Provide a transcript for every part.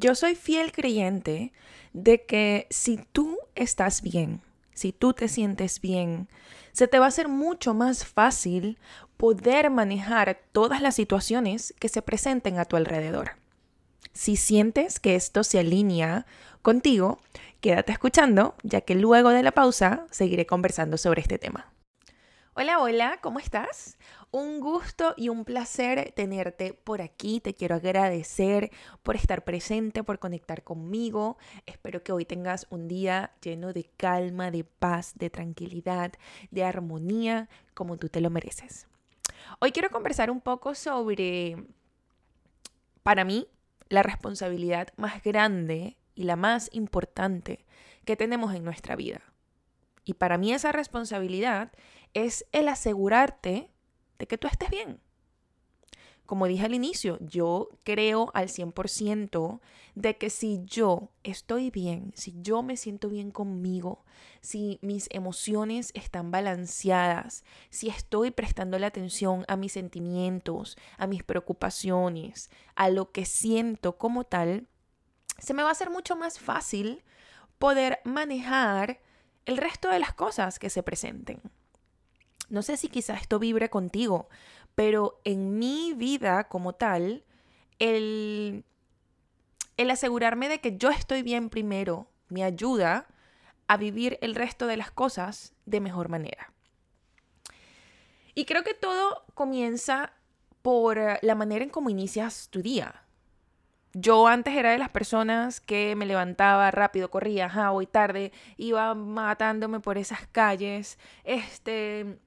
Yo soy fiel creyente de que si tú estás bien, si tú te sientes bien, se te va a hacer mucho más fácil poder manejar todas las situaciones que se presenten a tu alrededor. Si sientes que esto se alinea contigo, quédate escuchando, ya que luego de la pausa seguiré conversando sobre este tema. Hola, hola, ¿cómo estás? Un gusto y un placer tenerte por aquí. Te quiero agradecer por estar presente, por conectar conmigo. Espero que hoy tengas un día lleno de calma, de paz, de tranquilidad, de armonía, como tú te lo mereces. Hoy quiero conversar un poco sobre, para mí, la responsabilidad más grande y la más importante que tenemos en nuestra vida. Y para mí esa responsabilidad es el asegurarte de que tú estés bien. Como dije al inicio, yo creo al 100% de que si yo estoy bien, si yo me siento bien conmigo, si mis emociones están balanceadas, si estoy prestando la atención a mis sentimientos, a mis preocupaciones, a lo que siento como tal, se me va a hacer mucho más fácil poder manejar el resto de las cosas que se presenten. No sé si quizás esto vibre contigo, pero en mi vida como tal, el, el asegurarme de que yo estoy bien primero me ayuda a vivir el resto de las cosas de mejor manera. Y creo que todo comienza por la manera en cómo inicias tu día. Yo antes era de las personas que me levantaba rápido, corría, ajá, hoy tarde, iba matándome por esas calles, este,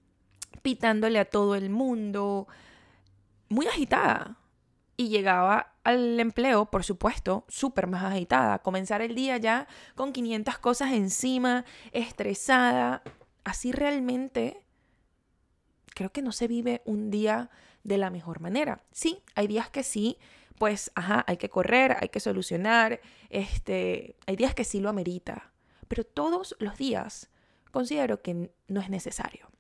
pitándole a todo el mundo, muy agitada. Y llegaba al empleo, por supuesto, súper más agitada. Comenzar el día ya con 500 cosas encima, estresada. Así realmente creo que no se vive un día de la mejor manera. Sí, hay días que sí, pues, ajá, hay que correr, hay que solucionar, este, hay días que sí lo amerita, pero todos los días considero que no es necesario.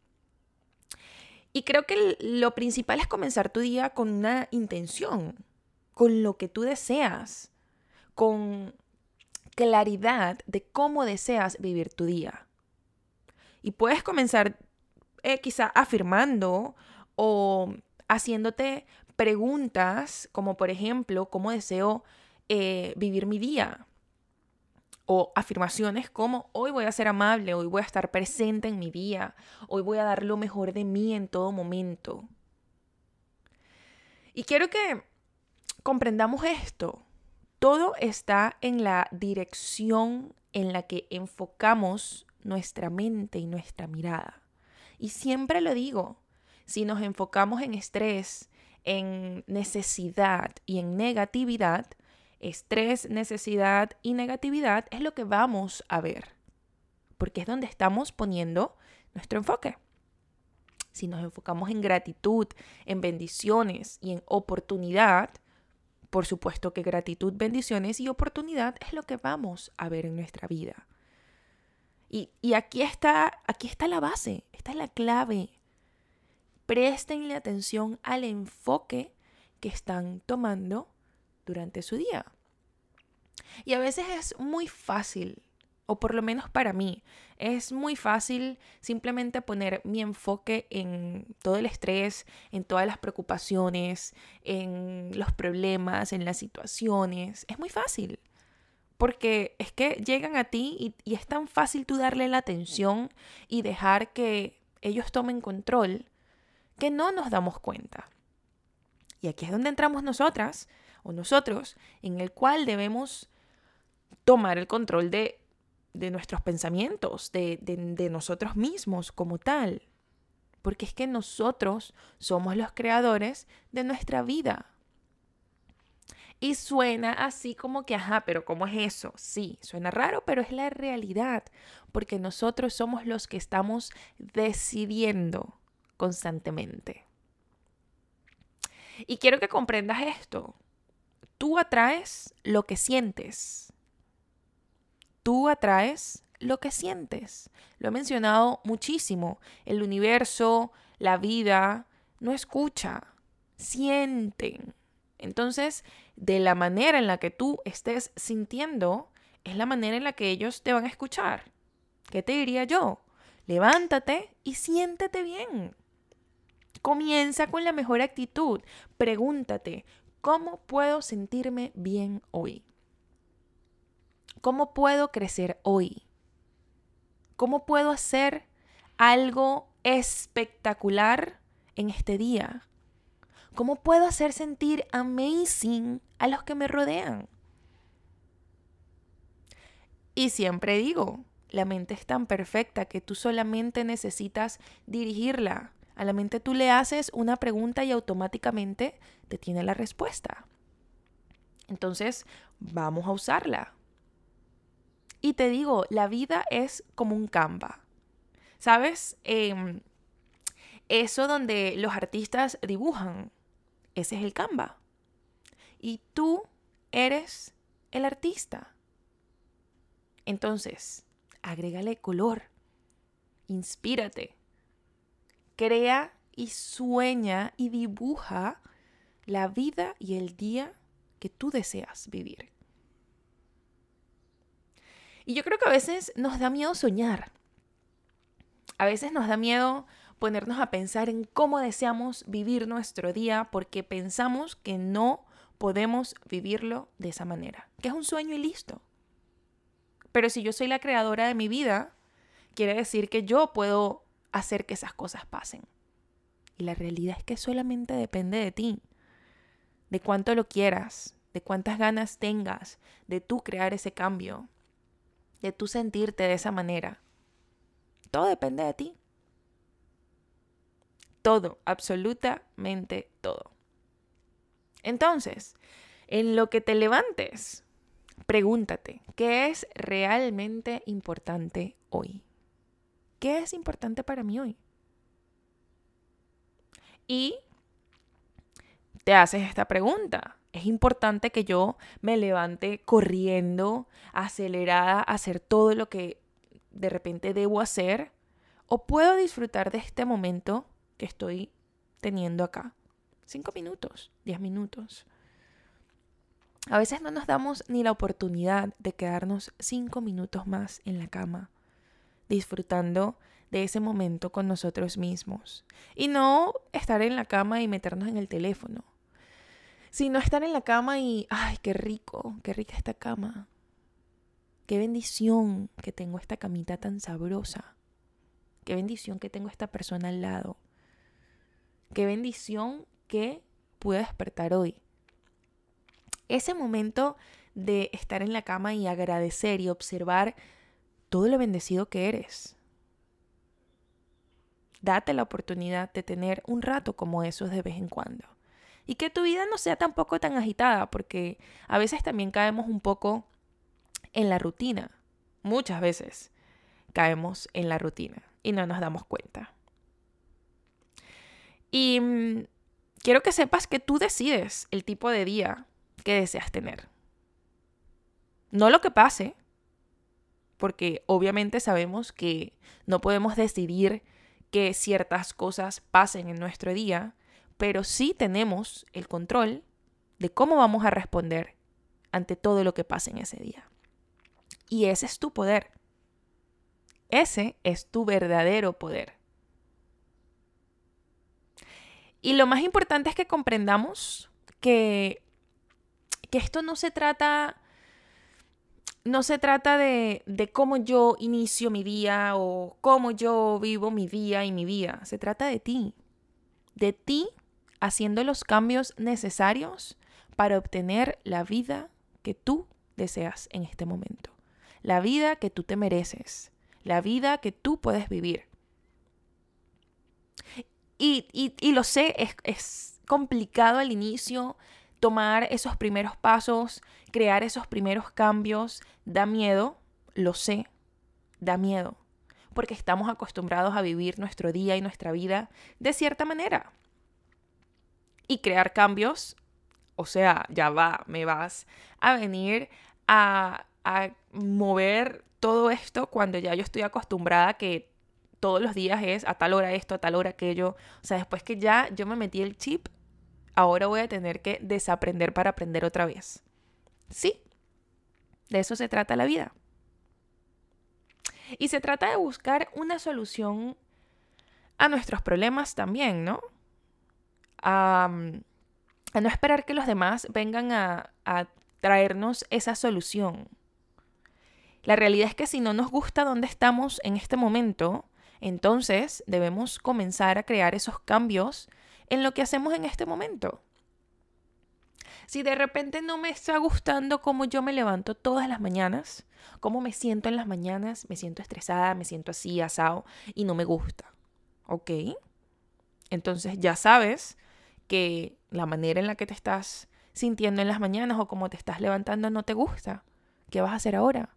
Y creo que lo principal es comenzar tu día con una intención, con lo que tú deseas, con claridad de cómo deseas vivir tu día. Y puedes comenzar eh, quizá afirmando o haciéndote preguntas como por ejemplo, ¿cómo deseo eh, vivir mi día? O afirmaciones como hoy voy a ser amable, hoy voy a estar presente en mi día, hoy voy a dar lo mejor de mí en todo momento. Y quiero que comprendamos esto. Todo está en la dirección en la que enfocamos nuestra mente y nuestra mirada. Y siempre lo digo, si nos enfocamos en estrés, en necesidad y en negatividad, estrés, necesidad y negatividad es lo que vamos a ver, porque es donde estamos poniendo nuestro enfoque. Si nos enfocamos en gratitud, en bendiciones y en oportunidad, por supuesto que gratitud, bendiciones y oportunidad es lo que vamos a ver en nuestra vida. Y, y aquí, está, aquí está la base, esta es la clave. Prestenle atención al enfoque que están tomando durante su día. Y a veces es muy fácil, o por lo menos para mí, es muy fácil simplemente poner mi enfoque en todo el estrés, en todas las preocupaciones, en los problemas, en las situaciones. Es muy fácil. Porque es que llegan a ti y, y es tan fácil tú darle la atención y dejar que ellos tomen control que no nos damos cuenta. Y aquí es donde entramos nosotras o nosotros, en el cual debemos tomar el control de, nuestros pensamientos, de, de nosotros mismos como tal. Porque es que nosotros somos los creadores de nuestra vida. Y suena así como que, ajá, pero ¿cómo es eso? Sí, suena raro, pero es la realidad, porque nosotros somos los que estamos decidiendo constantemente. Y quiero que comprendas esto. Tú atraes lo que sientes. Tú atraes lo que sientes. Lo he mencionado muchísimo. El universo, la vida, no escucha, sienten. Entonces, de la manera en la que tú estés sintiendo, es la manera en la que ellos te van a escuchar. ¿Qué te diría yo? Levántate y siéntete bien. Comienza con la mejor actitud. Pregúntate, ¿cómo puedo sentirme bien hoy? ¿Cómo puedo crecer hoy? ¿Cómo puedo hacer algo espectacular en este día? ¿Cómo puedo hacer sentir amazing a los que me rodean? Y siempre digo, la mente es tan perfecta que tú solamente necesitas dirigirla. A la mente tú le haces una pregunta y automáticamente te tiene la respuesta. Entonces, vamos a usarla. Y te digo, la vida es como un Canva. ¿Sabes? Em, eso donde los artistas dibujan, ese es el Canva. Y tú eres el artista. Entonces, agrégale color, inspírate, crea y sueña y dibuja la vida y el día que tú deseas vivir. Y yo creo que a veces nos da miedo soñar. A veces nos da miedo ponernos a pensar en cómo deseamos vivir nuestro día porque pensamos que no podemos vivirlo de esa manera, que es un sueño y listo. Pero si yo soy la creadora de mi vida, quiere decir que yo puedo hacer que esas cosas pasen. Y la realidad es que solamente depende de ti, de cuánto lo quieras, de cuántas ganas tengas de tú crear ese cambio, de tú sentirte de esa manera. Todo depende de ti. Todo, absolutamente todo. Entonces, en lo que te levantes, Pregúntate, ¿qué es realmente importante hoy? ¿Qué es importante para mí hoy? Y te haces esta pregunta. ¿Es importante que yo me levante corriendo, acelerada, a hacer todo lo que de repente debo hacer? ¿O puedo disfrutar de este momento que estoy teniendo acá? Cinco minutos, diez minutos. A veces no nos damos ni la oportunidad de quedarnos cinco minutos más en la cama, disfrutando de ese momento con nosotros mismos. Y no estar en la cama y meternos en el teléfono, sino estar en la cama y, ay, qué rico, qué rica esta cama. Qué bendición que tengo esta camita tan sabrosa. Qué bendición que tengo esta persona al lado. Qué bendición que pude despertar hoy ese momento de estar en la cama y agradecer y observar todo lo bendecido que eres. Date la oportunidad de tener un rato como esos de vez en cuando. Y que tu vida no sea tampoco tan agitada, porque a veces también caemos un poco en la rutina. Muchas veces caemos en la rutina y no nos damos cuenta. Y mm, quiero que sepas que tú decides el tipo de día que deseas tener. No lo que pase, porque obviamente sabemos que no podemos decidir que ciertas cosas pasen en nuestro día, pero sí tenemos el control de cómo vamos a responder ante todo lo que pase en ese día. Y ese es tu poder. Ese es tu verdadero poder. Y lo más importante es que comprendamos que que esto no se trata no se trata de, de, cómo yo inicio mi día o cómo yo vivo mi día y mi vida. Se trata de ti. De ti haciendo los cambios necesarios para obtener la vida que tú deseas en este momento. La vida que tú te mereces. La vida que tú puedes vivir. Y, y, y lo sé, es, es complicado al inicio tomar esos primeros pasos, crear esos primeros cambios, da miedo, lo sé, da miedo, porque estamos acostumbrados a vivir nuestro día y nuestra vida de cierta manera. Y crear cambios, o sea, ya va, me vas a venir a, a mover todo esto cuando ya yo estoy acostumbrada que todos los días es a tal hora esto, a tal hora aquello. O sea, después que ya yo me metí el chip, ahora voy a tener que desaprender para aprender otra vez. Sí, de eso se trata la vida. Y se trata de buscar una solución a nuestros problemas también, ¿no? A, no esperar que los demás vengan a, a traernos esa solución. La realidad es que si no nos gusta dónde estamos en este momento, entonces debemos comenzar a crear esos cambios en lo que hacemos en este momento. Si de repente no me está gustando cómo yo me levanto todas las mañanas, cómo me siento en las mañanas, me siento estresada, me siento así, asado, y no me gusta. ¿Ok? Entonces ya sabes que la manera en la que te estás sintiendo en las mañanas o cómo te estás levantando no te gusta. ¿Qué vas a hacer ahora?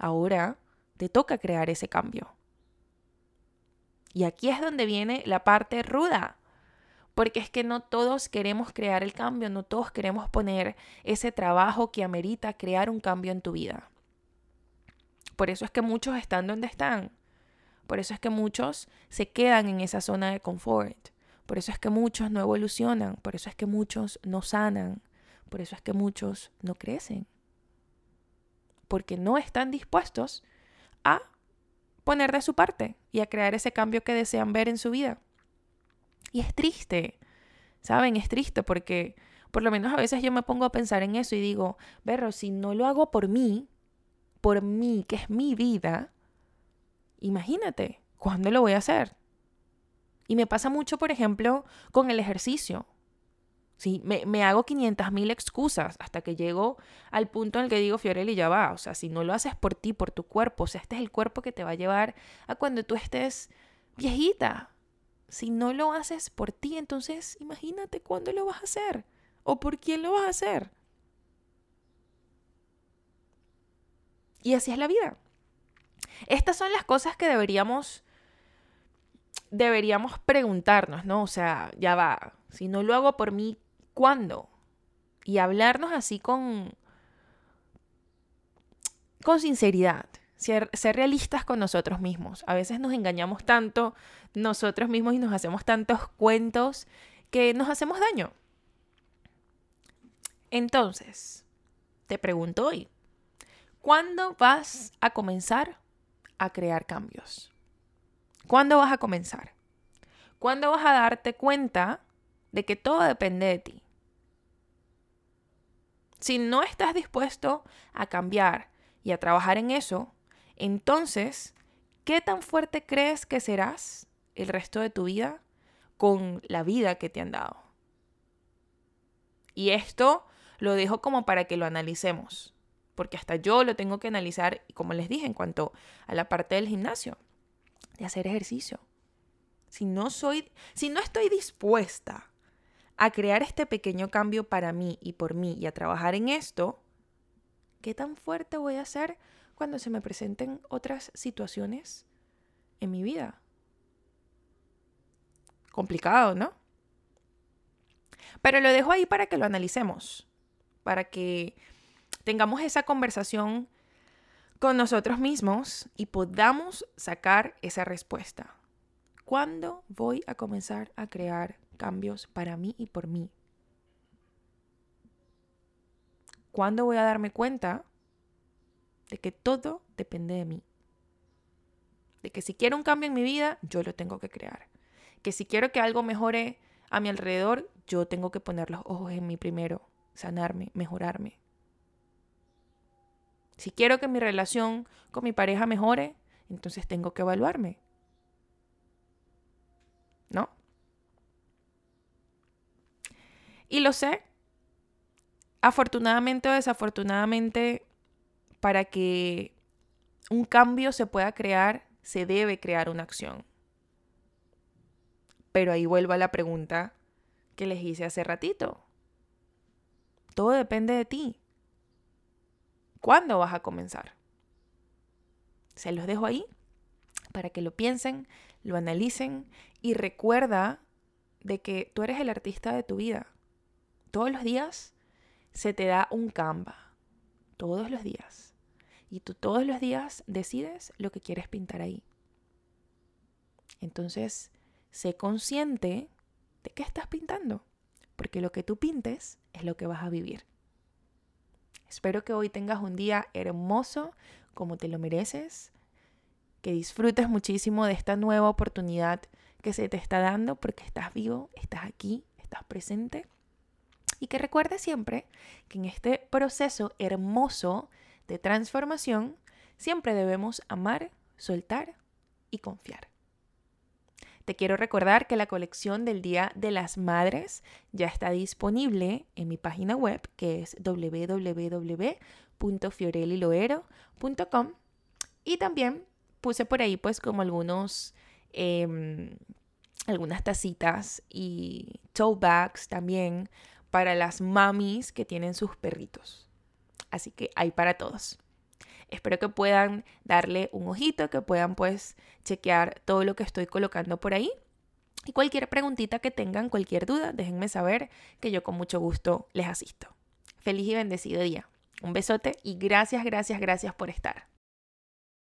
Ahora te toca crear ese cambio. Y aquí es donde viene la parte ruda. Porque es que no todos queremos crear el cambio, no todos queremos poner ese trabajo que amerita crear un cambio en tu vida. Por eso es que muchos están donde están. Por eso es que muchos se quedan en esa zona de confort. Por eso es que muchos no evolucionan. Por eso es que muchos no sanan. Por eso es que muchos no crecen. Porque no están dispuestos a poner de su parte y a crear ese cambio que desean ver en su vida. Y es triste, ¿saben? Es triste porque por lo menos a veces yo me pongo a pensar en eso y digo, Berro, si no lo hago por mí, por mí, que es mi vida, imagínate, ¿cuándo lo voy a hacer? Y me pasa mucho, por ejemplo, con el ejercicio. ¿sí? Me, me hago 500 mil excusas hasta que llego al punto en el que digo, Fiorelli, ya va. O sea, si no lo haces por ti, por tu cuerpo, o sea, este es el cuerpo que te va a llevar a cuando tú estés viejita, si no lo haces por ti, entonces imagínate cuándo lo vas a hacer o por quién lo vas a hacer. Y así es la vida. Estas son las cosas que deberíamos deberíamos preguntarnos, ¿no? O sea, ya va, si no lo hago por mí, ¿cuándo? Y hablarnos así con con sinceridad ser, realistas con nosotros mismos. A veces nos engañamos tanto nosotros mismos y nos hacemos tantos cuentos que nos hacemos daño. Entonces, te pregunto hoy, ¿cuándo vas a comenzar a crear cambios? ¿Cuándo vas a comenzar? ¿Cuándo vas a darte cuenta de que todo depende de ti? Si no estás dispuesto a cambiar y a trabajar en eso, entonces, ¿qué tan fuerte crees que serás el resto de tu vida con la vida que te han dado? Y esto lo dejo como para que lo analicemos, porque hasta yo lo tengo que analizar, como les dije, en cuanto a la parte del gimnasio, de hacer ejercicio. Si no soy, si no estoy dispuesta a crear este pequeño cambio para mí y por mí y a trabajar en esto, ¿qué tan fuerte voy a ser cuando se me presenten otras situaciones en mi vida. Complicado, ¿no? Pero lo dejo ahí para que lo analicemos, para que tengamos esa conversación con nosotros mismos y podamos sacar esa respuesta. ¿Cuándo voy a comenzar a crear cambios para mí y por mí? ¿Cuándo voy a darme cuenta de que todo depende de mí. De que si quiero un cambio en mi vida, yo lo tengo que crear. Que si quiero que algo mejore a mi alrededor, yo tengo que poner los ojos en mí primero, sanarme, mejorarme. Si quiero que mi relación con mi pareja mejore, entonces tengo que evaluarme. ¿No? Y lo sé. Afortunadamente o desafortunadamente, para que un cambio se pueda crear, se debe crear una acción. Pero ahí vuelvo a la pregunta que les hice hace ratito. Todo depende de ti. ¿Cuándo vas a comenzar? Se los dejo ahí para que lo piensen, lo analicen y recuerda de que tú eres el artista de tu vida. Todos los días se te da un Canva. Todos los días. Y tú todos los días decides lo que quieres pintar ahí. Entonces, sé consciente de qué estás pintando. porque lo que tú pintes es lo que vas a vivir. Espero que hoy tengas un día hermoso como te lo mereces, que disfrutes muchísimo de esta nueva oportunidad que se te está dando porque estás vivo, estás aquí, estás presente. Y que recuerdes siempre que en este proceso hermoso de transformación siempre debemos amar, soltar y confiar. Te quiero recordar que la colección del Día de las Madres ya está disponible en mi página web que es www.fioreliloero.com y también puse por ahí pues como algunos em, algunas tacitas y tote bags también para las mamis que tienen sus perritos. Así que hay para todos. Espero que puedan darle un ojito, que puedan pues chequear todo lo que estoy colocando por ahí. Y cualquier preguntita que tengan, cualquier duda, déjenme saber que yo con mucho gusto les asisto. Feliz y bendecido día. Un besote y gracias, gracias, gracias por estar.